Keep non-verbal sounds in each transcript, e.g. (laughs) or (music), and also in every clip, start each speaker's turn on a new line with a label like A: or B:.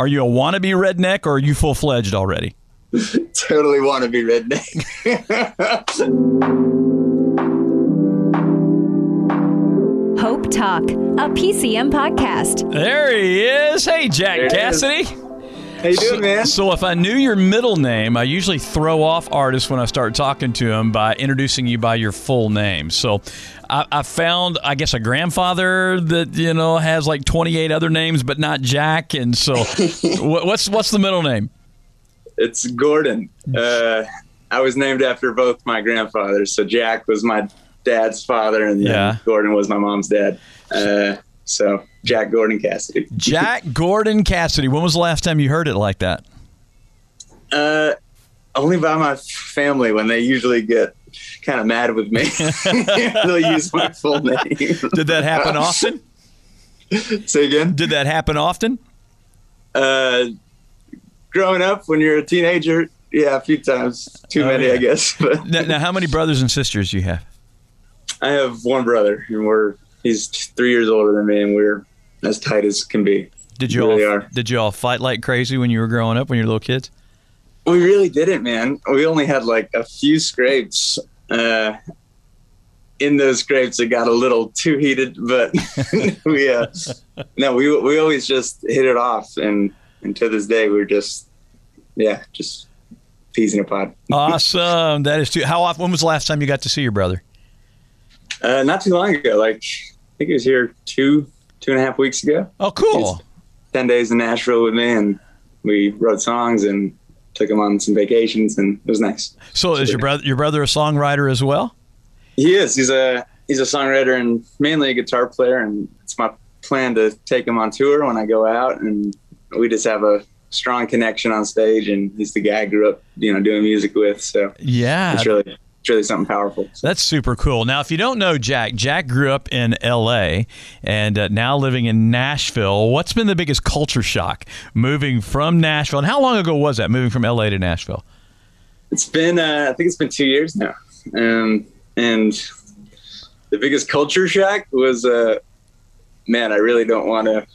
A: Are you a wannabe redneck or are you full fledged already? (laughs)
B: totally want to be redneck.
C: Hope Talk, a PCM podcast.
A: There he is. Hey, Jack
B: There it is. How you doing, man?
A: So, if I knew your middle name, I usually throw off artists when I start talking to them by introducing you by your full name. So, I, I found, I guess, a grandfather that you know has like twenty eight other names, but not Jack. And so, (laughs) what, what's what's the middle name?
B: It's Gordon. Uh, I was named after both my grandfathers. So Jack was my dad's father, and
A: Yeah.
B: Gordon was my mom's dad. Uh, so Jack Gordon Cassidy. (laughs)
A: Jack Gordon Cassidy. When was the last time you heard it like that?
B: Uh, only by my family when they usually get kind of mad with me. (laughs) They'll use my full name. (laughs)
A: Did that happen often?
B: Say again.
A: Did that happen often?
B: Uh, growing up when you're a teenager, yeah, a few times. Too
A: Oh,
B: many,
A: yeah.
B: I guess. But
A: Now, now, how many brothers and sisters do you have?
B: I have one brother, and we're he's three years older than me, and we're as tight as can be.
A: Did you
B: Really
A: all
B: are.
A: did you all fight like crazy when you were growing up when you were little kids?
B: We really didn't, man. We only had like a few scrapes. Uh, in those scrapes, it got a little too heated, but (laughs) we uh, no, we we always just hit it off, and and to this day, we're just yeah, just peas in a pod. (laughs)
A: Awesome. That is too. How often? When was the last time you got to see your brother?
B: Uh, not too long ago, like I think he was here two two and a half weeks ago.
A: Oh, cool.
B: Ten days in Nashville with me, and we wrote songs and took him on some vacations, and it was nice.
A: So is your brother your brother a songwriter as well?
B: He is. He's a he's a songwriter and mainly a guitar player, and it's my plan to take him on tour when I go out, and we just have a strong connection on stage. And he's the guy I grew up, you know, doing music with. So
A: Yeah.
B: it's really it's really something powerful.
A: That's super cool. Now, if you don't know Jack, Jack grew up in L.A. and uh, now living in Nashville. What's been the biggest culture shock moving from Nashville? And how long ago was that, moving from L.A. to Nashville?
B: It's been uh, I think it's been two years now, um, and the biggest culture shock was uh, man, I really don't want to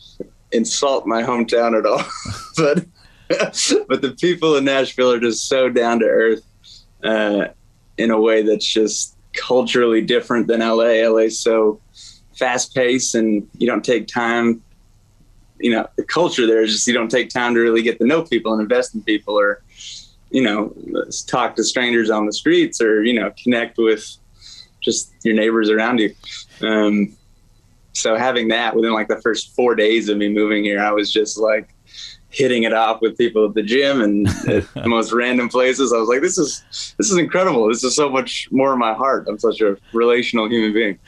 B: insult my hometown at all, (laughs) but (laughs) but the people in Nashville are just so down to earth uh, in a way that's just culturally different than LA. LA's so fast paced, and you don't take time. You know, the culture there is just you don't take time to really get to know people and invest in people, or you know, talk to strangers on the streets, or you know, connect with just your neighbors around you. Um, so having that within like the first four days of me moving here, I was just like hitting it off with people at the gym and (laughs) at the most random places. I was like, this is this is incredible. This is so much more in my heart. I'm such a relational human being.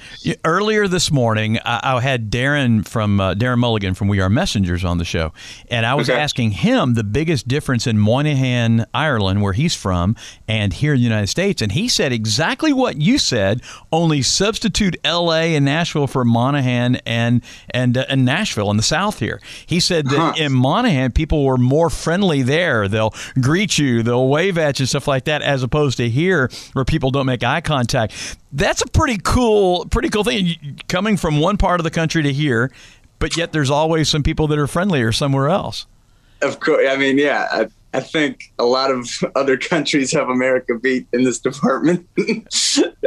A: Earlier this morning, I, I had Darren from uh, Darren Mulligan from We Are Messengers on the show, and I was
B: Okay.
A: asking him the biggest difference in Monaghan, Ireland, where he's from, and here in the United States, and he said exactly what you said. Only substitute L.A. and Nashville for Monaghan and and uh, and Nashville in the South here. He said that
B: Huh.
A: in Monaghan, people were more friendly there. They'll greet you, they'll wave at you, stuff like that, as opposed to here where people don't make eye contact. That's a pretty cool, pretty cool thing. Coming from one part of the country to here, but yet there's always some people that are friendlier somewhere else.
B: Of course, I mean, yeah, I, I think a lot of (laughs) other countries have America beat in this (laughs) department. (laughs)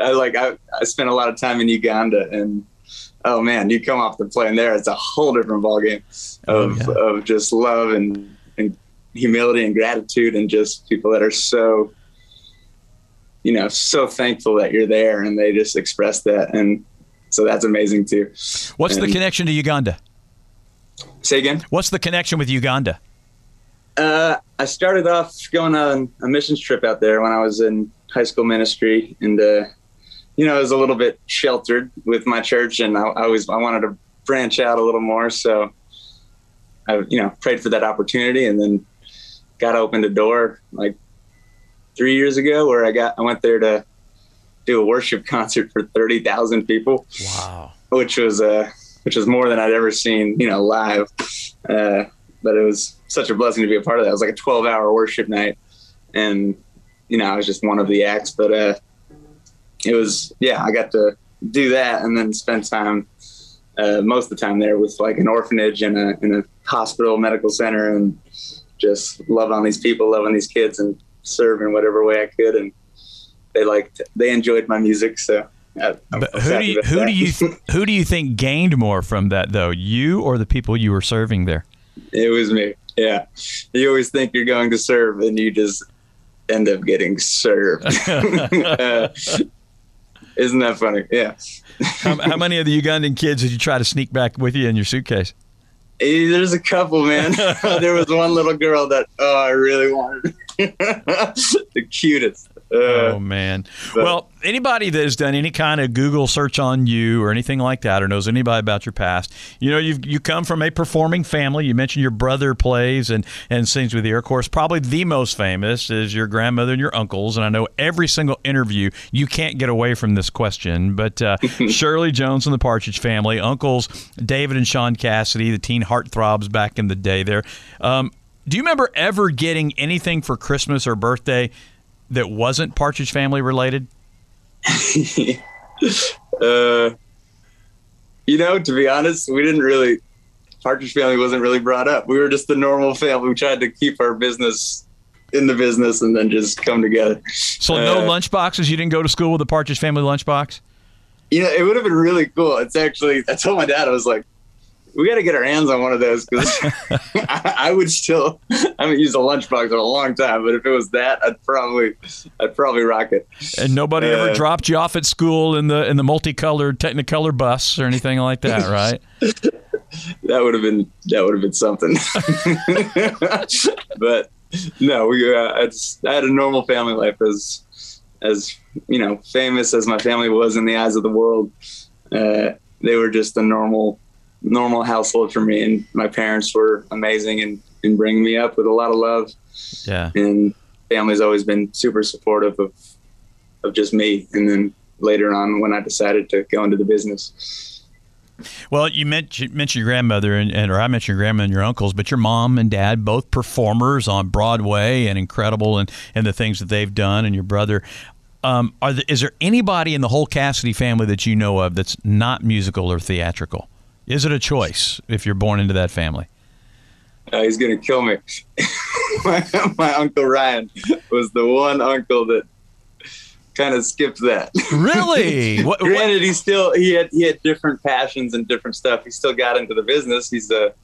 B: I like I, I spent a lot of time in Uganda, and oh man, you come off the plane there, it's a whole different ballgame
A: Oh,
B: of
A: yeah.
B: of just love and and humility and gratitude, and just people that are so you know so thankful that you're there, and they just express that, and so that's amazing too.
A: What's the connection to Uganda?
B: Say again.
A: What's the connection with Uganda?
B: Uh, I started off going on a missions trip out there when I was in high school ministry, and uh, you know, I was a little bit sheltered with my church, and I, I was I wanted to branch out a little more, so I you know prayed for that opportunity, and then got opened a door like three years ago where I got I went there to do a worship (laughs) concert for thirty thousand people
A: Wow.
B: which was uh, which was more than I'd ever seen, you know, live. Uh, but it was such a blessing to be a part of that. It was like a 12 hour worship night, and you know, I was just one of the acts. But uh, it was yeah, I got to do that and then spend time. Uh, most of the time there with like an orphanage and a, and a hospital, medical center, and just love on these people, love on these kids, and serve in whatever way I could. And they liked, they enjoyed my music, so. I,
A: but who do you who do you (laughs) th- who do you think gained more from that though, you or the people you were serving there?
B: It was me. Yeah, you always think you're going to serve, and you just end up getting served. (laughs) (laughs) uh, isn't that funny? Yeah.
A: how, how, many of the Ugandan kids did you try to sneak back with you in your suitcase?
B: Hey, there's a couple, man. (laughs) there was one little girl that oh, I really wanted. (laughs) the cutest.
A: Uh, oh man. But, well, anybody that has done any kind of Google search on you or anything like that, or knows anybody about your past, you know, you you come from a performing family. You mentioned your brother plays and and sings with you. Of course, probably the most famous is your grandmother and your uncles. And I know every single interview you can't get away from this question. But uh, (laughs) Shirley Jones and the Partridge Family, uncles David and Shaun Cassidy, the teen heartthrobs back in the day. There. Um, do you remember ever getting anything for Christmas or birthday that wasn't Partridge Family related? (laughs)
B: uh, you know, to be honest, we didn't really. Partridge Family wasn't really brought up. We were just the normal family. We tried to keep our business in the business and then just come together.
A: So uh, no lunch boxes. You didn't go to school with the Partridge Family lunchbox.
B: You know, it would have been really cool. It's actually. I told my dad. I was like, we got to get our hands on one of those because (laughs) (laughs) I, I, would still I haven't used a lunchbox in a long time, but if it was that, I'd probably I'd probably rock it.
A: And nobody uh, ever dropped you off at school in the in the multicolored Technicolor bus or anything like that, (laughs) right?
B: that would have been that would have been something. but no, we uh, I, just, I had a normal family life as as you know famous as my family was in the eyes of the world. Uh, they were just a normal normal household for me, and my parents were amazing and, in bringing me up with a lot of love.
A: Yeah,
B: and family's always been super supportive of of just me. And then later on, when I decided to go into the business.
A: Well, you mentioned, mentioned your grandmother, and, and, or I mentioned your grandma and your uncles, but your mom and dad, both performers on Broadway and incredible and, and the things that they've done, and your brother. Um, are the, is there anybody in the whole Cassidy family that you know of that's not musical or theatrical? Is it a choice if you're born into that family?
B: Uh, he's gonna kill me. (laughs) my, my uncle Ryan was the one uncle that kind of skipped that.
A: Really? (laughs)
B: what, Granted, he still he had he had different passions and different stuff. He still got into the business. He's a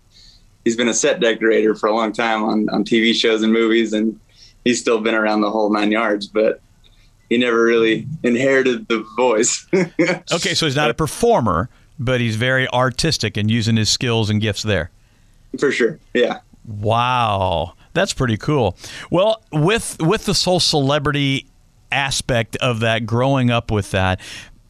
B: he's been a set decorator for a long time on on TV shows and movies, and he's still been around the whole nine yards. But he never really inherited the voice. (laughs)
A: okay, so he's not a performer, but he's very artistic and using his skills and gifts there.
B: For sure. Yeah.
A: Wow. That's pretty cool. Well, with with this whole celebrity aspect of that growing up with that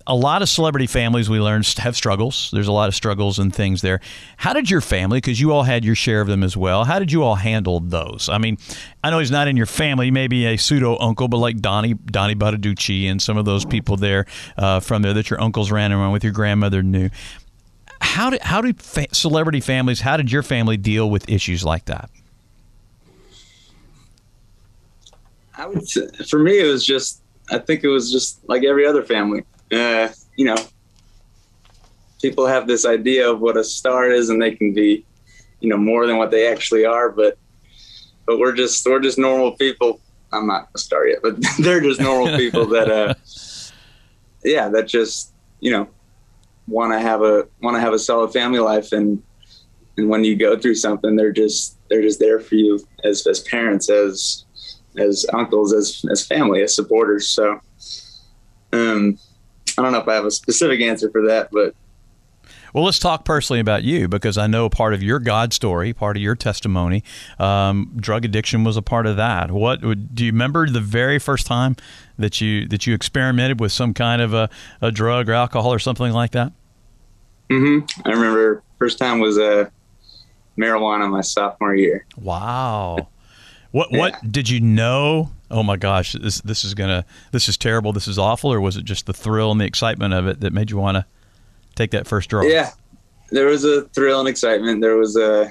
A: a lot of celebrity families we learned have struggles. There's a lot of struggles and things there. How did your family, because you all had your share of them as well, how did you all handle those? I mean, I know he's not in your family, maybe a pseudo uncle, but like Donnie Donnie Bonaduce and some of those people there uh, from there that your uncles ran around with, your grandmother knew. How did how did fa- celebrity families? How did your family deal with issues like that?
B: I would say, for me, it was just I think it was just like every other family uh, you know, people have this idea of what a star is, and they can be, you know, more than what they actually are. But but we're just we're just normal people. I'm not a star yet, but (laughs) they're just normal people that, uh, (laughs) yeah, that just you know want to have a want to have a solid family life, and and when you go through something, they're just they're just there for you as as parents, as as uncles, as as family, as supporters. So, um, I don't know if I have a specific answer for that, but
A: well, let's talk personally about you because I know part of your God story, part of your testimony, um, drug addiction was a part of that. What do you remember the very first time that you that you experimented with some kind of a, a drug or alcohol or something like that?
B: Mm-hmm. I remember first time was a uh, marijuana my sophomore year.
A: Wow. (laughs) What yeah. what did you know oh my gosh, this this is gonna this is terrible, this is awful, or was it just the thrill and the excitement of it that made you want to take that first draw?
B: Yeah, there was a thrill and excitement. There was a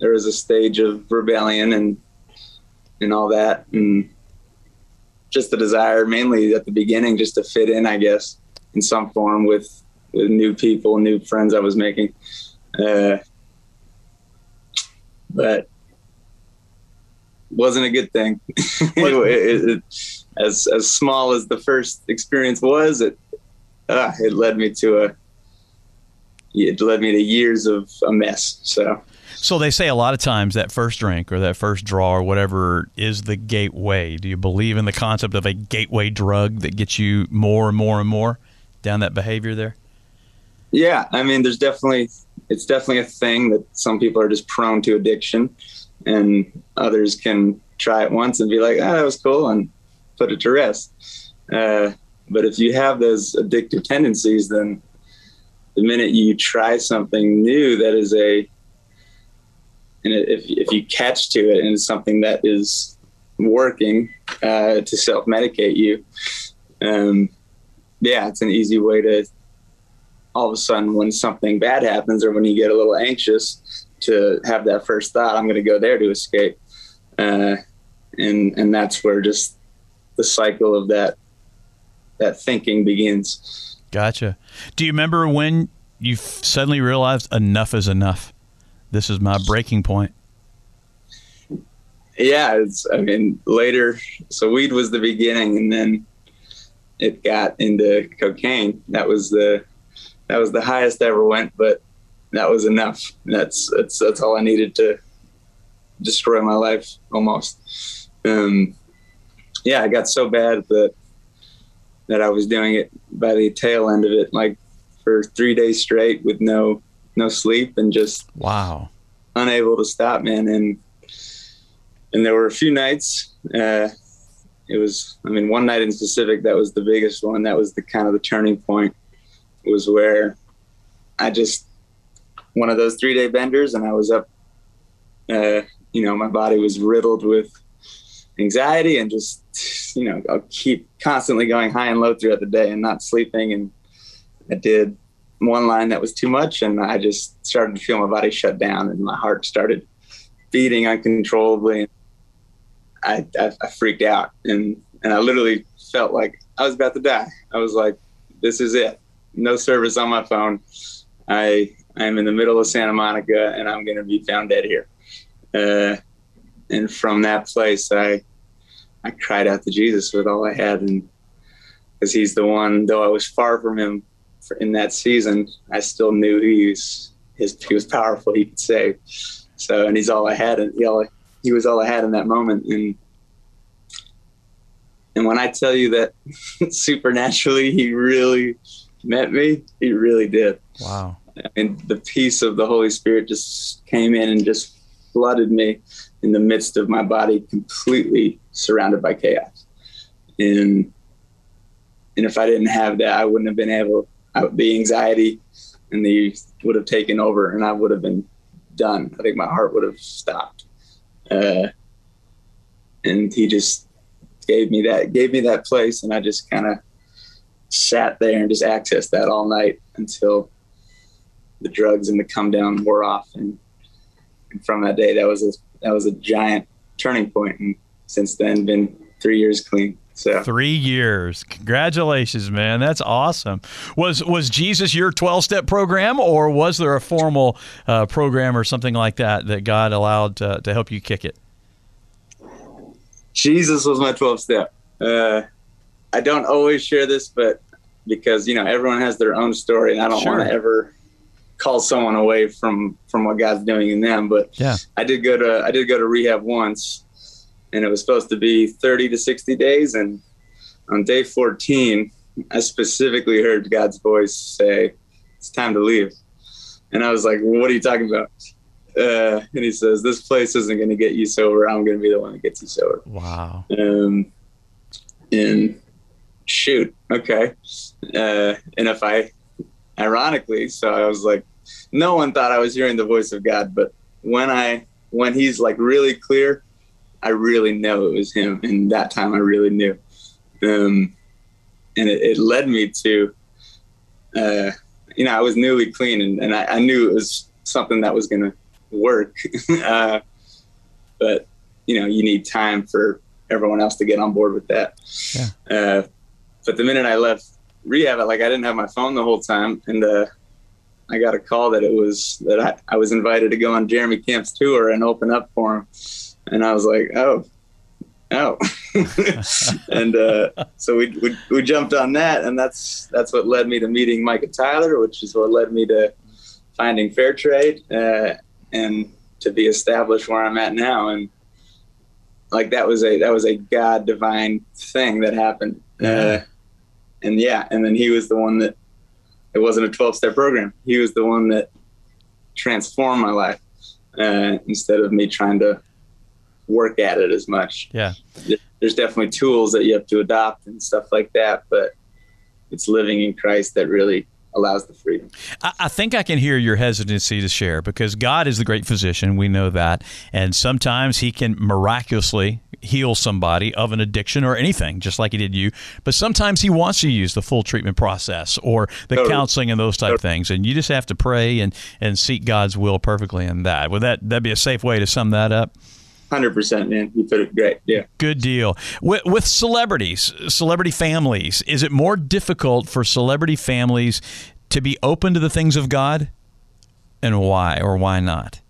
B: there was a stage of rebellion and and all that, and just the desire, mainly at the beginning, just to fit in, I guess, in some form with with new people, new friends I was making. Uh, but wasn't a good thing. (laughs) it, it, as as small as the first experience was, it uh, it led me to a it led me to years of a mess. So.
A: So they say a lot of times that first drink or that first draw or whatever is the gateway. Do you believe in the concept of a gateway drug that gets you more and more and more down that behavior there?
B: Yeah, I mean, there's definitely it's definitely a thing that some people are just prone to addiction, and others can try it once and be like, "Ah, that was cool," and put it to rest. Uh, but if you have those addictive tendencies, then the minute you try something new that is a and if, if you catch to it and it's something that is working uh, to self-medicate you um, yeah it's an easy way to all of a sudden when something bad happens or when you get a little anxious to have that first thought i'm going to go there to escape. Uh, and and that's where just the cycle of that that thinking begins.
A: Gotcha. Do you remember when you suddenly realized enough is enough? This is my breaking point.
B: Yeah it's i mean later so weed was the beginning and then it got into cocaine. That was the that was the highest I ever went, but that was enough. That's that's that's all I needed to destroy my life almost. Um, yeah, I got so bad that that I was doing it by the tail end of it, like for three days straight with no no sleep and just
A: wow,
B: unable to stop, man. And and there were a few nights. Uh, it was, I mean, one night in specific that was the biggest one. That was the kind of the turning point was where I just one of those three day benders, and I was up. Uh, you know, my body was riddled with anxiety and just you know I'll keep constantly going high and low throughout the day and not sleeping. And I did one line that was too much, and I just started to feel my body shut down, and my heart started beating uncontrollably. I, I, I freaked out, and and I literally felt like I was about to die. I was like, "This is it no service on my phone. I I'm in the middle of Santa Monica and I'm going to be found dead here. Uh, and from that place, I I cried out to Jesus with all I had, and because He's the one. Though I was far from Him in that season, I still knew He was His He was powerful. He could save. So, and He's all I had, and he, all, he was all I had in that moment. And and when I tell you that (laughs) supernaturally, He really met me, he really did.
A: Wow.
B: And the peace of the Holy Spirit just came in and just flooded me in the midst of my body completely surrounded by chaos. And and if I didn't have that, I wouldn't have been able. I, the anxiety and the would have taken over, and I would have been done. I think my heart would have stopped. Uh, and he just gave me that, gave me that place, and I just kind of sat there and just accessed that all night until the drugs and the come down wore off. And, and from that day, that was a that was a giant turning point. And since then, been three years clean. So
A: three years. Congratulations, man. That's awesome. Was was Jesus your twelve step program, or was there a formal uh, program or something like that that God allowed to, to help you kick it?
B: Jesus was my twelve step. Uh, I don't always share this, but because you know everyone has their own story, and I don't sure. want to ever call someone away from from what God's doing in them. But
A: yeah,
B: I did go to I did go to rehab once, and it was supposed to be 30 to 60 days, and on day 14, I specifically heard God's voice say, "It's time to leave," and I was like, "What are you talking about?" Uh, and he says, "This place isn't going to get you sober. I'm going to be the one that gets you sober."
A: Wow.
B: Um, and shoot, okay. Uh, and if I, ironically, so I was like, no one thought I was hearing the voice of God, but when I, when he's like really clear, I really know it was him. And that time I really knew. Um, and it, it led me to, uh, you know, I was newly clean and, and I, I knew it was something that was going to work. (laughs) uh, but, you know, you need time for everyone else to get on board with that.
A: Yeah.
B: Uh, but the minute I left rehab, it like I didn't have my phone the whole time, and uh, I got a call that it was that I, I was invited to go on Jeremy Camp's tour and open up for him, and I was like, oh, oh, (laughs) and uh, so we, we we jumped on that, and that's that's what led me to meeting Micah Tyler, which is what led me to finding Fair Trade uh, and to be established where I'm at now, and like that was a that was a God divine thing that happened. Uh, yeah. Uh, and yeah, and then he was the one that it wasn't a 12 step program. He was the one that transformed my life uh, instead of me trying to work at it as much.
A: Yeah.
B: There's definitely tools that you have to adopt and stuff like that, but it's living in Christ that really allows the freedom.
A: I, I, think I can hear your hesitancy to share because God is the great physician. We know that. And sometimes He can miraculously heal somebody of an addiction or anything, just like He did you. But sometimes He wants to use the full treatment process or the counseling and those type totally. things. And you just have to pray and, and seek God's will perfectly in that. Would that, that be a safe way to sum that up?
B: Hundred percent, man. You put it great. Yeah.
A: Good deal. With, with, celebrities, celebrity families, is it more difficult for celebrity families to be open to the things of God, and why or why not?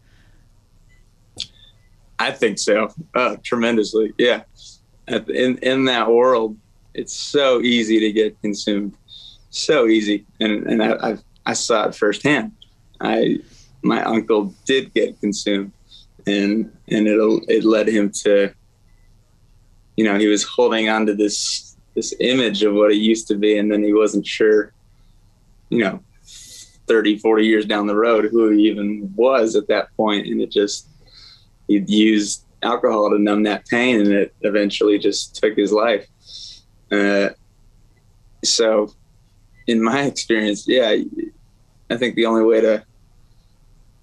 B: I think so. Uh, tremendously, yeah. In in that world, it's so easy to get consumed, so easy, and and I I've, I saw it firsthand. I my uncle did get consumed and and it it led him to you know he was holding on to this this image of what it used to be and then he wasn't sure you know 30 40 years down the road who he even was at that point and it just he used alcohol to numb that pain and it eventually just took his life. Uh, so in my (laughs) experience yeah i think the only way to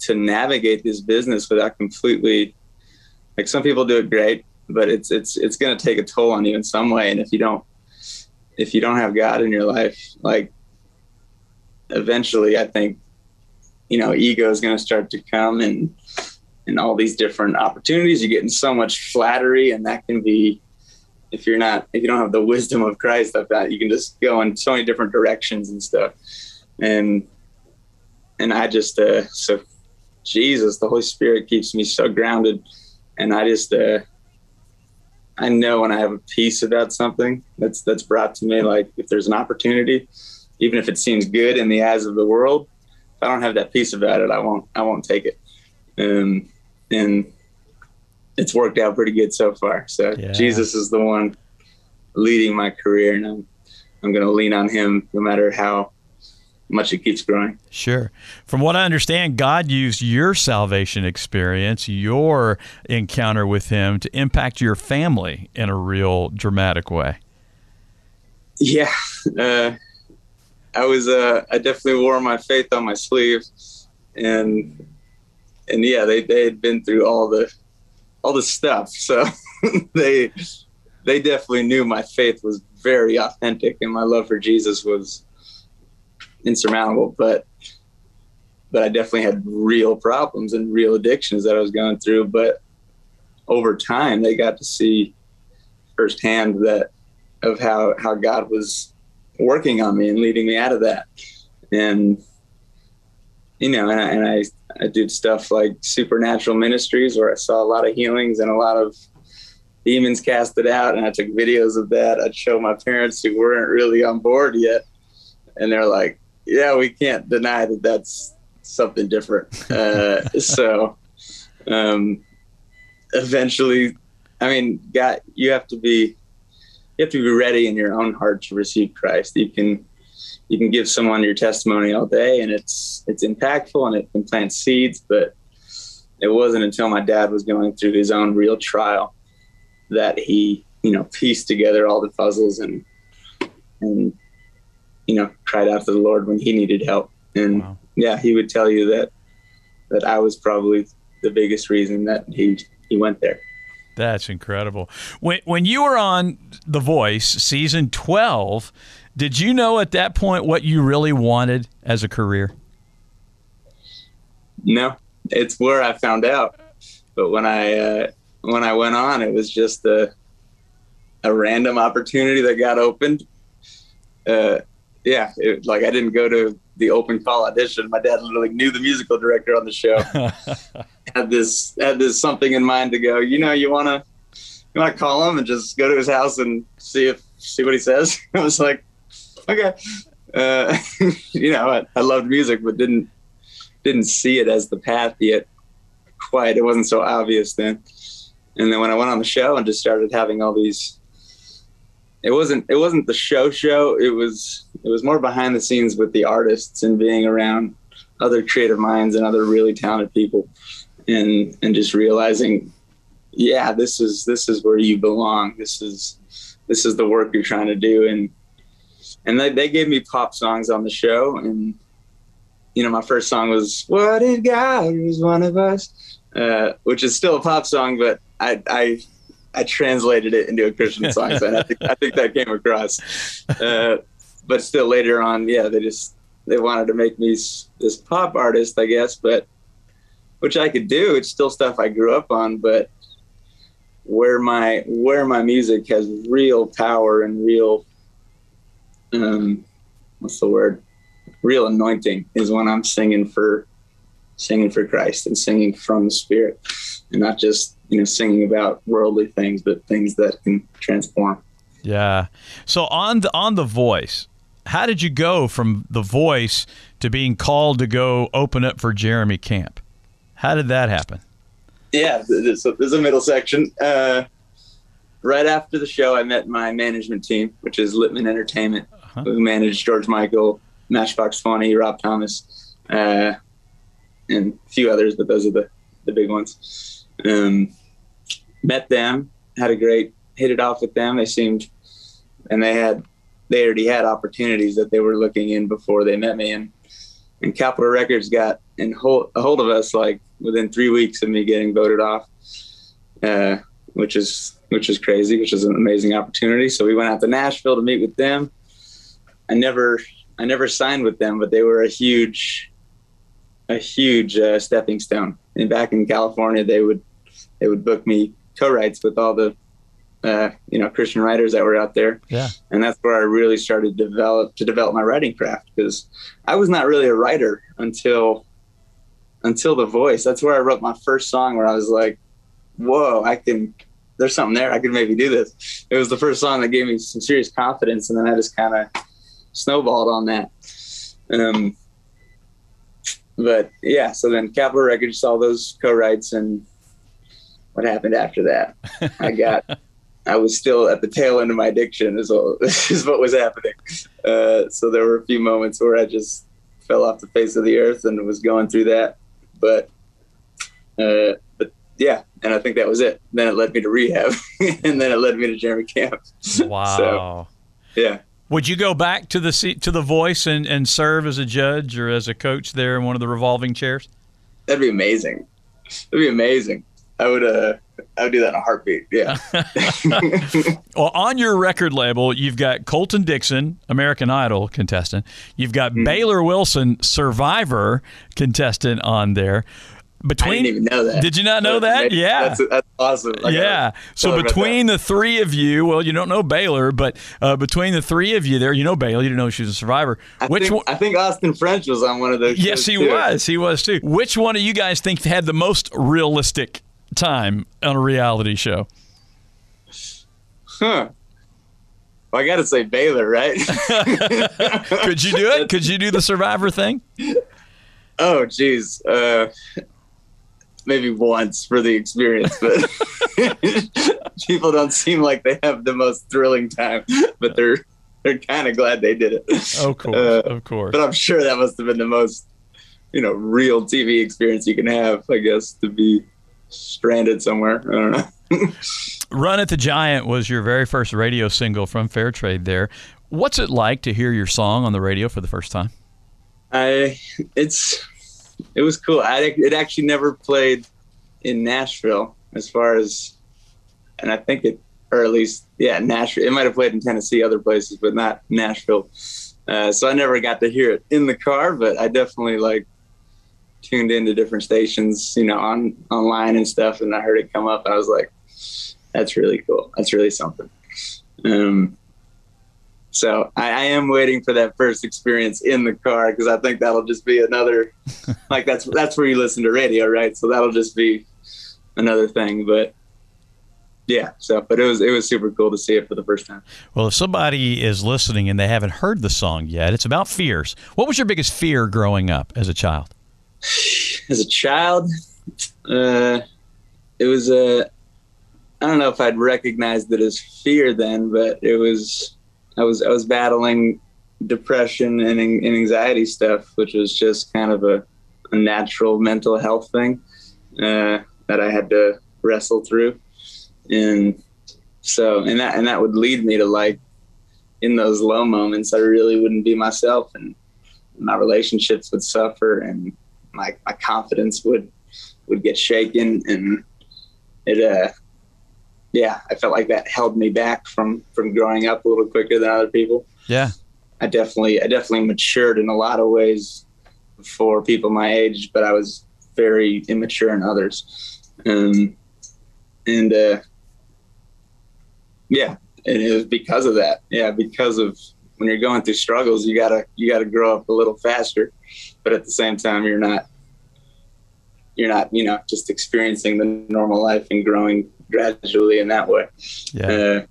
B: to navigate this business without completely like some people do it great but it's it's it's going to take a toll on you in some way. And if you don't if you don't have god in your life like eventually i think you know ego is going to start to come and and all these different opportunities you're getting so much flattery and that can be if you're not if you don't have the wisdom of christ of that you can just go in so many different directions and stuff. And and i just uh so Jesus, the Holy Spirit keeps me so grounded. And I just, uh, I know when I have a peace about something that's that's brought to me, like if there's an opportunity, even if it seems good in the eyes of the world, if I don't have that peace about it, I won't I won't take it. Um, and it's worked out pretty good so far. So yeah. Jesus is the one leading my career, and I'm I'm going to lean on Him no matter how much it keeps growing.
A: Sure. From what I understand, God used your salvation experience, your encounter with Him, to impact your family in a real dramatic way.
B: Yeah. Uh, I was, uh, I definitely wore my faith on my sleeve. And, and yeah, they, they had been through all the, all the stuff. So (laughs) they, they definitely knew my faith was very authentic and my love for Jesus was insurmountable, but but I definitely had real problems and real addictions that I was going through. But over time, they got to see firsthand that of how how God was working on me and leading me out of that. And you know, and I, and I I did stuff like supernatural ministries where I saw a lot of healings and a lot of demons casted out, and I took videos of that. I'd show my parents who weren't really on board yet, and they're like, yeah, we can't deny that that's something different. Uh, (laughs) so, um, eventually, I mean, God, you have to be, you have to be ready in your own heart to receive Christ. You can, you can give someone your testimony all day, and it's it's impactful and it can plant seeds. But it wasn't until my dad was going through his own real trial that he, you know, pieced together all the puzzles and and you know, cried out to the Lord when he needed help. And wow. yeah, he would tell you that that I was probably the biggest reason that he he went there.
A: That's incredible. When when you were on The Voice season 12, did you know at that point what you really wanted as a career?
B: No, it's where I found out. But when I uh, when I went on, it was just a a random opportunity that got opened. Uh, yeah, it, like I didn't go to the open call audition. My dad literally knew the musical director on the show. (laughs) had this had this something in mind to go. You know, you wanna you wanna call him and just go to his house and see if see what he says. (laughs) I was like, okay. Uh, (laughs) you know, I, I loved music, but didn't didn't see it as the path yet. Quite, it wasn't so obvious then. And then when I went on the show and just started having all these it wasn't it wasn't the show show it was it was more behind the scenes with the artists and being around other creative minds and other really talented people and and just realizing yeah this is this is where you belong. This is this is the work you're trying to do. And and they, they gave me pop songs on the show. And you know my first song was what if god was one of us uh, which is still a pop song but i i I translated it into a Christian song, and I think I think that came across. Uh, but still, later on, yeah, they just they wanted to make me this pop artist, I guess, but which I could do. It's still stuff I grew up on, but where my where my music has real power and real um, what's the word? Real anointing is when I'm singing for singing for Christ and singing from the Spirit, and not just you know singing about worldly things, but things that can transform.
A: Yeah. So on the on the voice, how did you go from the voice to being called to go open up for Jeremy Camp? How did that happen?
B: Yeah, there's a, there's a middle section. Uh, right after the show, I met my management team, which is Lippman Entertainment, uh-huh. who managed George Michael, Matchbox Twenty, Rob Thomas, uh, and a few others, but those are the, the big ones. Um, met them, had a great hit it off with them. They seemed, and they had, they already had opportunities that they were looking in before they met me. And, and Capitol Records got in hold, a hold of us like within three weeks of me getting voted off, uh, which is, which is crazy, which is an amazing opportunity. So we went out to Nashville to meet with them. I never, I never signed with them, but they were a huge, a huge uh, stepping stone. And back in California, they would, they would book me co-writes with all the uh, you know Christian writers that were out there.
A: Yeah,
B: and that's where I really started to develop to develop my writing craft because I was not really a writer until until The Voice. That's where I wrote my first song where I was like, "Whoa, I can." There's something there. I can maybe do this. It was the first song that gave me some serious confidence, and then I just kind of snowballed on that. Um, but yeah, so then Capitol Records saw those co-writes and what happened after that. I got, (laughs) I was still at the tail end of my addiction, is, all, (laughs) is what was happening. Uh, so there were a few moments where I just fell off the face of the earth and was going through that. But, uh, but yeah, and I think that was it. Then it led me to rehab, (laughs) and then it led me to Jeremy Camp. (laughs)
A: Wow. so,
B: yeah.
A: Would you go back to the seat, to the voice and, and serve as a judge or as a coach there in one of the revolving chairs?
B: That'd be amazing. That'd be amazing. I would uh I would do that in a heartbeat. Yeah. (laughs) (laughs)
A: well, on your record label, you've got Colton Dixon, American Idol contestant. You've got mm-hmm. Baylor Wilson, Survivor contestant on there
B: between I didn't even know that.
A: Did you not know that? Yeah,
B: that's, that's awesome.
A: I yeah. So between the three of you, well, you don't know Baylor, but uh, between the three of you there, you know Baylor. You didn't know she was a survivor.
B: I Which think, one? I think Austin French was on one of those.
A: Yes, he
B: too.
A: was. He was too. Which one of you guys think had the most realistic time on a reality show?
B: Huh. Well, I got to say Baylor, right? (laughs)
A: Could you do it? Could you do the Survivor thing?
B: Oh, geez. Uh, maybe once for the experience, but (laughs) people don't seem like they have the most thrilling time, but they're they're kind of glad they did it.
A: Of course, uh, of course.
B: But I'm sure that must have been the most, you know, real TV experience you can have. I guess to be stranded somewhere. I don't know. (laughs)
A: Run at the Giant was your very first radio single from Fairtrade there. What's it like to hear your song on the radio for the first time?
B: I it's it was cool. I it actually never played in Nashville as far as and I think it or at least yeah, Nashville. It might have played in Tennessee, other places, but not Nashville. Uh, so I never got to hear it in the car, but I definitely like tuned into different stations, you know, on online and stuff, and I heard it come up, I was like, "That's really cool. That's really something." Um, so I, I am waiting for that first experience in the car because I think that'll just be another (laughs) like that's that's where you listen to radio, right? So that'll just be another thing. But yeah, so but it was it was super cool to see it for the first time.
A: Well, if somebody is listening and they haven't heard the song yet, it's about fears. What was your biggest fear growing up as a child?
B: As a child, uh, it was a. Uh, I don't know if I'd recognized it as fear then, but it was I was I was battling depression and, and anxiety stuff, which was just kind of a, a natural mental health thing uh, that I had to wrestle through, and so and that and that would lead me to like in those low moments, I really wouldn't be myself, and my relationships would suffer, and my my confidence would would get shaken, and it uh yeah, I felt like that held me back from from growing up a little quicker than other people.
A: Yeah,
B: I definitely I definitely matured in a lot of ways for people my age, but I was very immature in others. Um, and uh, yeah, and it was because of that. Yeah, because of when you're going through struggles, you gotta you gotta grow up a little faster, but at the same time, you're not you're not you know just experiencing the normal life and growing gradually in that way.
A: Yeah.
B: Uh,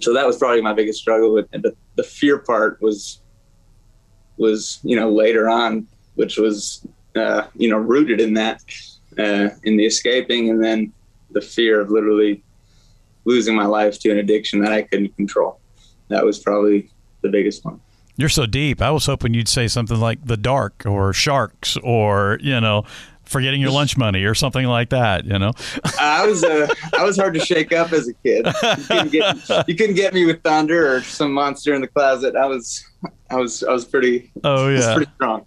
B: so that was probably my biggest struggle with it. But the fear part was was you know later on, which was uh, you know rooted in that uh, in the escaping, and then the fear of literally losing my life to an addiction that I couldn't control. That was probably the biggest one.
A: You're so deep. I was hoping you'd say something like the dark or sharks or you know forgetting your lunch money or something like that. You know,
B: I was uh, I was hard to shake up as a kid. You couldn't, get, you couldn't get me with thunder or some monster in the closet. I was I was I was pretty.
A: Oh yeah,
B: pretty strong.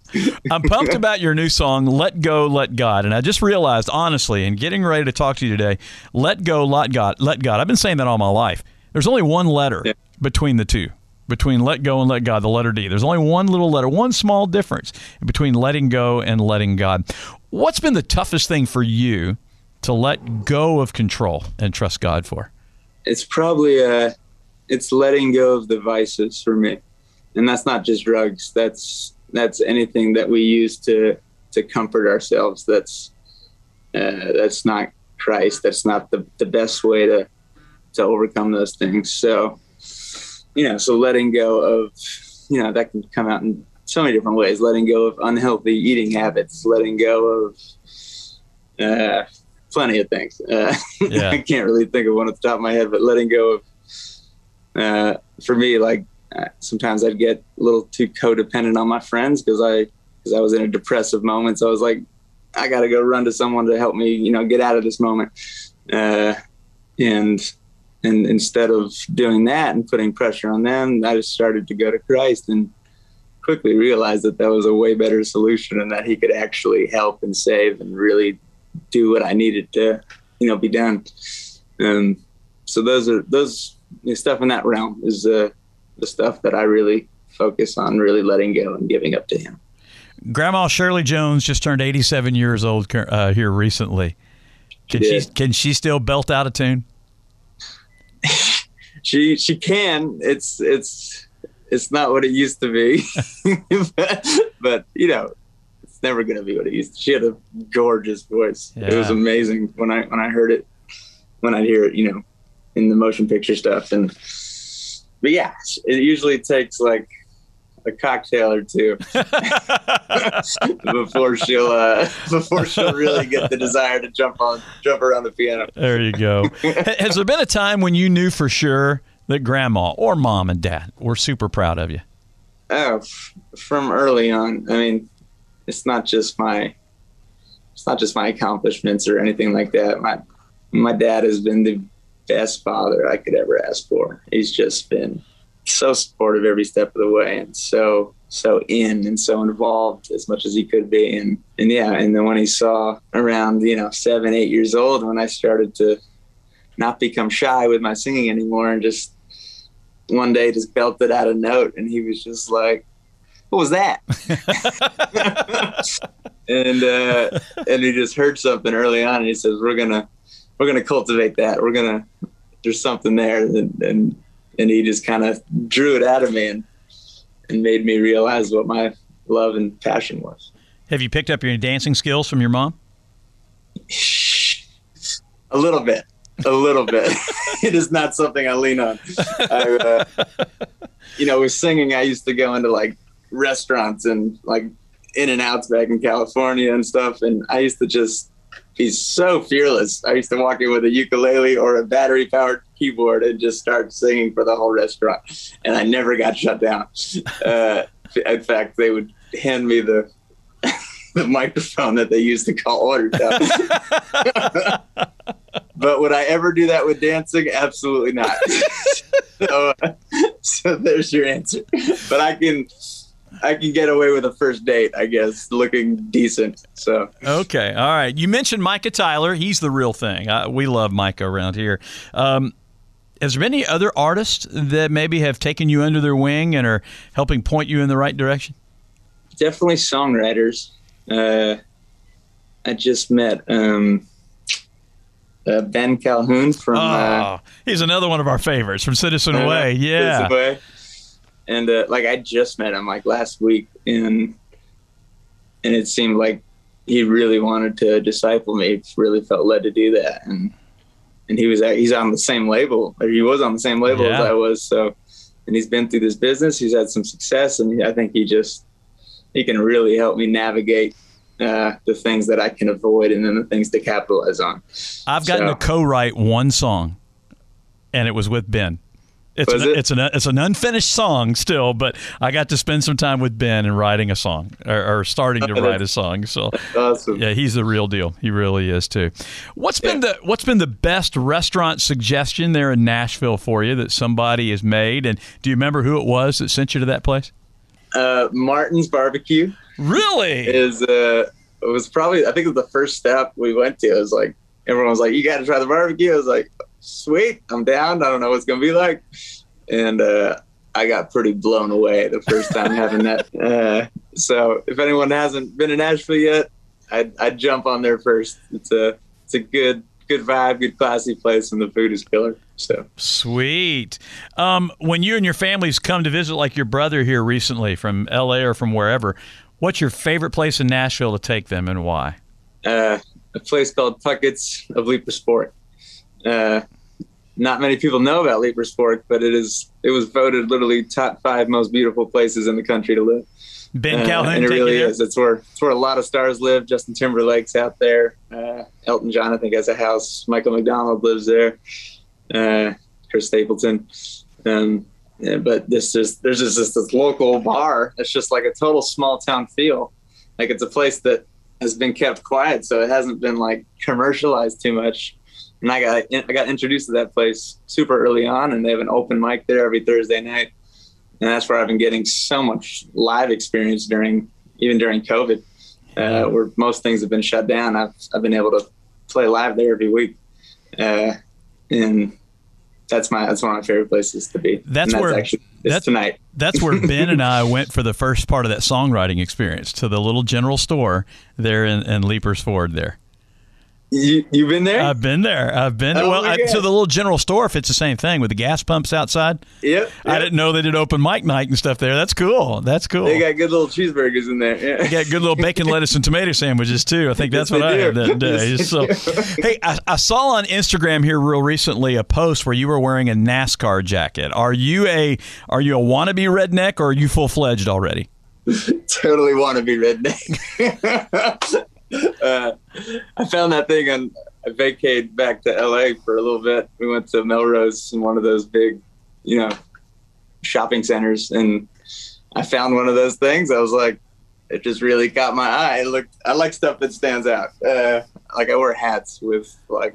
A: I'm pumped (laughs) about your new song, "Let Go, Let God," and I just realized, honestly, in getting ready to talk to you today, "Let Go, Let God, Let God." I've been saying that all my life. There's only one letter yeah. between the two between let go and let God, the letter D. There's only one little letter, one small difference between letting go and letting God. What's been the toughest thing for you to let go of control and trust God for?
B: It's probably uh, it's letting go of the vices for me, and that's not just drugs. That's that's anything that we use to to comfort ourselves. That's uh, that's not Christ. That's not the the best way to to overcome those things. So you know, so letting go of, you know, that can come out in so many different ways. Letting go of unhealthy eating habits, letting go of uh, plenty of things. Uh, (laughs) yeah. I can't really think of one at the top of my head, but letting go of, uh, for me, like uh, sometimes I'd get a little too codependent on my friends because I, because I was in a depressive moment. So I was like, I got to go run to someone to help me, you know, get out of this moment. Uh, and and instead of doing that and putting pressure on them, I just started to go to Christ and quickly realized that that was a way better solution and that he could actually help and save and really do what I needed to, you know, be done. Um, so those are those you know, stuff in that realm is uh, the stuff that I really focus on, really letting go and giving up to him.
A: Grandma Shirley Jones just turned 87 years old uh, here recently. Can she can she still belt out a tune?
B: She she can. It's it's it's not what it used to be, (laughs) but, but, you know, it's never going to be what it used. to. She had a gorgeous voice. Yeah. It was amazing when I when I heard it, when I hear it, you know, in the motion picture stuff. And but yeah, it usually takes like a cocktail or two (laughs) (laughs) before she'll uh, (laughs) before she'll really get the desire to jump on jump around the piano.
A: There you go. Has there been a time when you knew for sure that grandma or mom and dad were super proud of you?
B: Oh, from early on. I mean, it's not just my it's not just my accomplishments or anything like that. My my dad has been the best father I could ever ask for. He's just been so supportive every step of the way and so so in and so involved as much as he could be. And and yeah and then when he saw around you know seven eight years old when i started to not become shy with my singing anymore and just one day just belted out a note and he was just like what was that? (laughs) (laughs) And uh and he just heard something early on and he says we're gonna we're gonna cultivate that. We're gonna there's something there. And, and and he just kind of drew it out of me and and made me realize what my love and passion was.
A: Have you picked up your dancing skills from your mom?
B: A little bit, a little bit. (laughs) it is not something I lean on. I, uh, (laughs) you know, with singing, I used to go into like restaurants and like in and outs back in California and stuff, and I used to just be so fearless. I used to walk in with a ukulele or a battery powered keyboard and just start singing for the whole restaurant, and I never got shut down. Uh, in fact, they would hand me the (laughs) the microphone that they used to call orders (laughs) but would I ever do that with dancing? Absolutely not. (laughs) so, uh, so there's your answer. But I can I can get away with a first date, I guess, looking decent. So
A: okay, all right. You mentioned Micah Tyler. He's the real thing. Uh, we love Micah around here. Um, has there been any other artists that maybe have taken you under their wing and are helping point you in the right direction?
B: Definitely songwriters. Uh, I just met um, uh, Ben Calhoun from.
A: Oh,
B: uh,
A: he's another one of our favorites from Citizen Way. Yeah.
B: Citizen Way. And uh, like I just met him like last week, and and it seemed like he really wanted to disciple me. Really felt led to do that, and and he was he's on the same label, or he was on the same label
A: Yeah.
B: as I was. So, and he's been through this business. He's had some success, and I think he just he can really help me navigate uh, the things that I can avoid, and then the things to capitalize on.
A: I've gotten
B: So-
A: to co-write one song, and it was with Ben. It's an,
B: it?
A: it's an it's an unfinished song still, but I got to spend some time with Ben and writing a song or, or starting to (laughs) write a song. So
B: Awesome.
A: yeah, he's the real deal. He really is too. What's been the What's been the best restaurant suggestion there in Nashville for you that somebody has made? And do you remember who it was that sent you to that place?
B: Uh, Martin's Barbecue.
A: Really?
B: is uh it was probably I think it was the first step we went to. It was like everyone was like, You gotta try the barbecue. I was like, Sweet, I'm down. I don't know what it's gonna be like. And uh I got pretty blown away the first time having that. (laughs) Uh so if anyone hasn't been to Nashville yet, I'd I'd jump on there first. It's a it's a good good vibe, good classy place and the food is killer. So
A: Sweet. Um, when you and your families come to visit, like your brother here recently from L.A. or from wherever, what's your favorite place in Nashville to take them and why?
B: uh, a place called Puckett's of Leiper's Fork. Uh, not many people know about Leiper Fork, but it is it was voted literally top five most beautiful places in the country to live.
A: Ben
B: Uh,
A: Calhoun,
B: and it really is. It's where it's where a lot of stars live. Justin Timberlake's out there. Uh, Elton John, I think, has a house. Michael McDonald lives there. Uh, Chris Stapleton. Um, yeah, but this just there's just this, this local bar. It's just like a total small town feel. Like it's a place that has been kept quiet, so it hasn't been like commercialized too much. And I got I got introduced to that place super early on, and they have an open mic there every Thursday night and that's where I've been getting so much live experience during even during COVID, uh, where most things have been shut down. I've I've been able to play live there every week, uh, and that's my that's one of my favorite places to be.
A: That's
B: And
A: where-
B: actually
A: that's-
B: tonight.
A: That's where (laughs) Ben and I went for the first part of that songwriting experience to the little general store there in, in Leipers Fork there.
B: You you've been there?
A: I've been there. I've been
B: Oh
A: well I, to the little general store if it's the same thing with the gas pumps outside.
B: yep.
A: I didn't know they did open mic night and stuff there. That's cool. That's cool.
B: They got good little cheeseburgers in there. Yeah.
A: They got good little bacon, (laughs) lettuce, and tomato sandwiches too. I think that's
B: Yes,
A: what I
B: they
A: had that day.
B: Yes,
A: So, (laughs) hey, I, I saw on Instagram here real recently a post where you were wearing a NASCAR jacket. Are you a are you a wannabe redneck or are you full fledged already? (laughs)
B: totally want to be redneck. (laughs) uh, I found that thing on I vacated back to LA for a little bit. We went to Melrose in one of those big, you know, shopping centers, and I found one of those things. I was like, it just really caught my eye. It looked, I like stuff that stands out. Uh, like I wear hats with like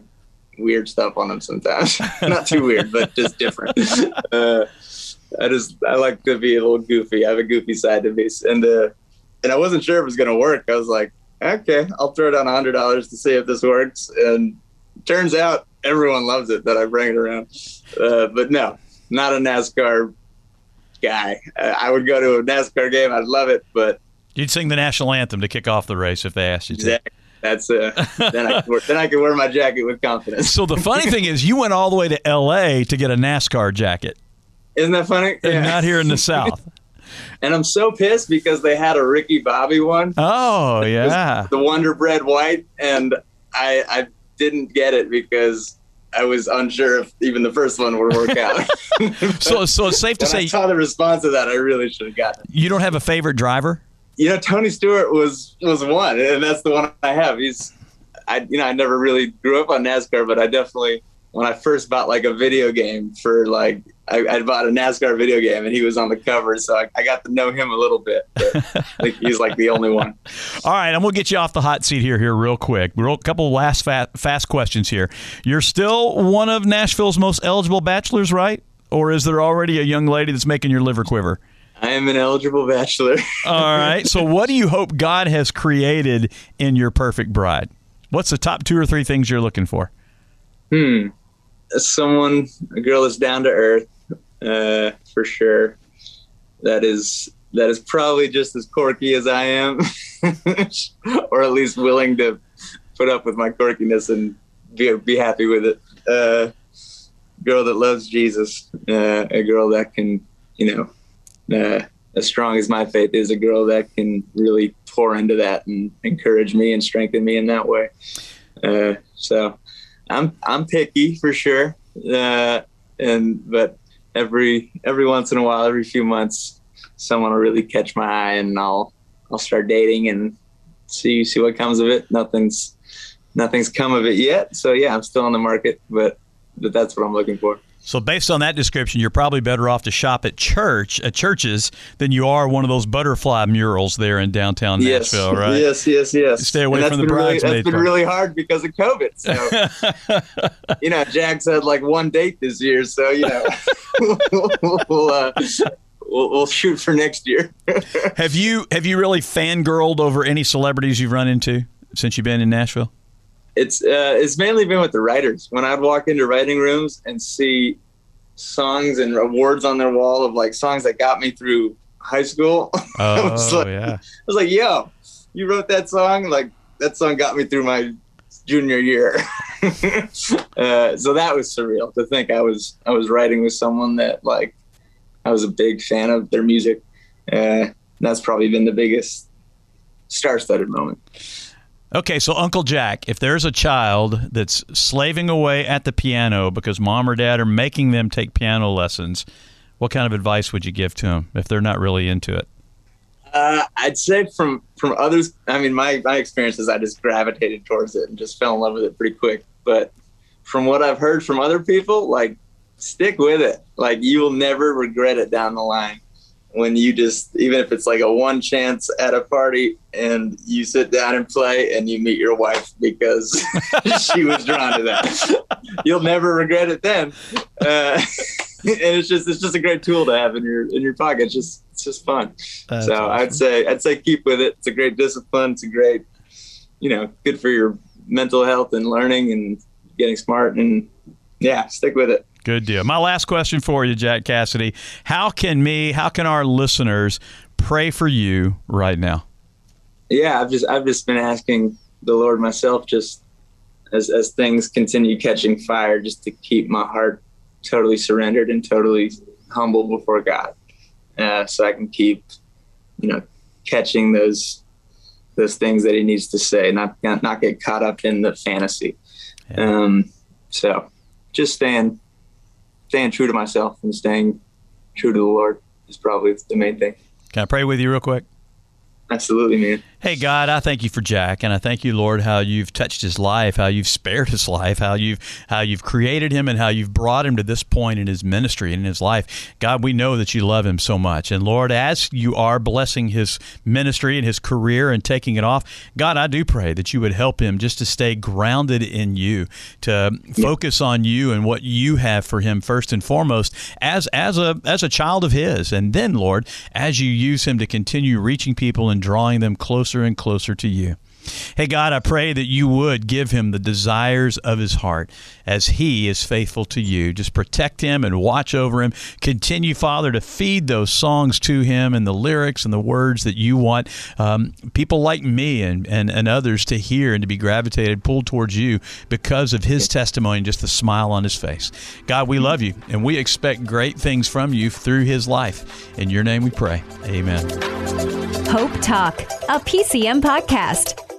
B: weird stuff on them sometimes. (laughs) Not too weird, but just different. (laughs) Uh, I just I like to be a little goofy. I have a goofy side to me, and uh, and I wasn't sure if it was gonna work. I was like, okay, I'll throw down a hundred dollars to see if this works. And turns out everyone loves it that I bring it around. Uh, but no, not a NASCAR guy. Uh, I would go to a NASCAR game. I'd love it, but
A: You'd sing the national anthem to kick off the race if they asked you to.
B: Zach, that's uh, then I can wear, then I can wear my jacket with confidence.
A: So the funny thing is, you went all the way to L.A. to get a NASCAR jacket.
B: Isn't that funny?
A: Yeah. Not here in the (laughs) South.
B: And I'm so pissed because they had a Ricky Bobby one.
A: Oh (laughs) yeah,
B: the Wonder Bread White, and I I didn't get it because I was unsure if even the first one would work out. (laughs)
A: so so it's safe to say.
B: I saw the response to that. I really should have gotten it.
A: You don't have a favorite driver?
B: You know, Tony Stewart was was one, and that's the one I have. He's, I you know, I never really grew up on NASCAR, but I definitely when I first bought like a video game for like I, I bought a NASCAR video game and he was on the cover, so I, I got to know him a little bit. Think (laughs) he's like the only one.
A: All right, I'm gonna get you off the hot seat here, here real quick. Real couple last fat, fast questions here. You're still one of Nashville's most eligible bachelors, right? Or is there already a young lady that's making your liver quiver?
B: I am an eligible bachelor. (laughs)
A: All right. So, what do you hope God has created in your perfect bride? What's the top two or three things you're looking for?
B: Hmm someone, a girl that's down to earth, uh, for sure. That is that is probably just as quirky as I am, (laughs) or at least willing to put up with my quirkiness and be be happy with it. Uh, girl that loves Jesus, uh, a girl that can, you know, uh, as strong as my faith is, a girl that can really pour into that and encourage me and strengthen me in that way. Uh, so I'm I'm picky for sure, uh, and but every every once in a while, every few months, someone will really catch my eye, and I'll I'll start dating and see see what comes of it. Nothing's nothing's come of it yet, so yeah, I'm still on the market, but but that's what I'm looking for.
A: So, based on that description, you're probably better off to shop at church at churches than you are one of those butterfly murals there in downtown
B: yes.
A: Nashville, right?
B: Yes, yes, yes.
A: Stay away from the bridesmaids.
B: Really, that's been really hard because of COVID. So, (laughs) you know, Jack's had like one date this year, so you know, (laughs) we'll, uh, we'll, we'll shoot for next year. (laughs)
A: have you have you really fangirled over any celebrities you've run into since you've been in Nashville?
B: It's uh, it's mainly been with the writers. When I'd walk into writing rooms and see songs and awards on their wall of like songs that got me through high school,
A: oh, (laughs) I was like, yeah. I
B: was like, "Yo, you wrote that song? Like that song got me through my junior year." (laughs) uh, so that was surreal to think I was I was writing with someone that like I was a big fan of their music. Uh, that's probably been the biggest star-studded moment.
A: Okay, so Uncle Jack, if there's a child that's slaving away at the piano because mom or dad are making them take piano lessons, what kind of advice would you give to them if they're not really into it?
B: Uh, I'd say from from others. I mean, my my experience is I just gravitated towards it and just fell in love with it pretty quick. But from what I've heard from other people, like stick with it. Like you will never regret it down the line when you just even if it's like a one chance at a party and you sit down and play and you meet your wife because (laughs) she was drawn to that. You'll never regret it then. Uh, (laughs) and it's just it's just a great tool to have in your in your pocket. It's just it's just fun. That's so awesome. i'd say i'd say keep with it. It's a great discipline. It's a great you know good for your mental health and learning and getting smart and yeah stick with it
A: Good deal. My last question for you, Jack Cassidy. How can me, how can our listeners pray for you right now?
B: Yeah, I've just I've just been asking the Lord myself just as as things continue catching fire just to keep my heart totally surrendered and totally humble before God. Uh, so I can keep you know catching those those things that he needs to say, not not get caught up in the fantasy. Yeah. Um, so just staying staying true to myself and staying true to the Lord is probably the main thing.
A: Can I pray with you real quick?
B: Absolutely, man.
A: Hey, God, I thank you for Jack, and I thank you, Lord, how you've touched his life, how you've spared his life, how you've how you've created him, and how you've brought him to this point in his ministry and in his life. God, we know that you love him so much, and Lord, as you are blessing his ministry and his career and taking it off, God, I do pray that you would help him just to stay grounded in you, to focus on you and what you have for him first and foremost, as as a as a child of his, and then, Lord, as you use him to continue reaching people and drawing them closer and closer to you. Hey, God, I pray that you would give him the desires of his heart as he is faithful to you. Just protect him and watch over him. Continue, Father, to feed those songs to him and the lyrics and the words that you want um, people like me and, and, and others to hear and to be gravitated, pulled towards you because of his testimony and just the smile on his face. God, we love you and we expect great things from you through his life. In your name we pray. Amen.
C: Hope Talk, a PCM podcast.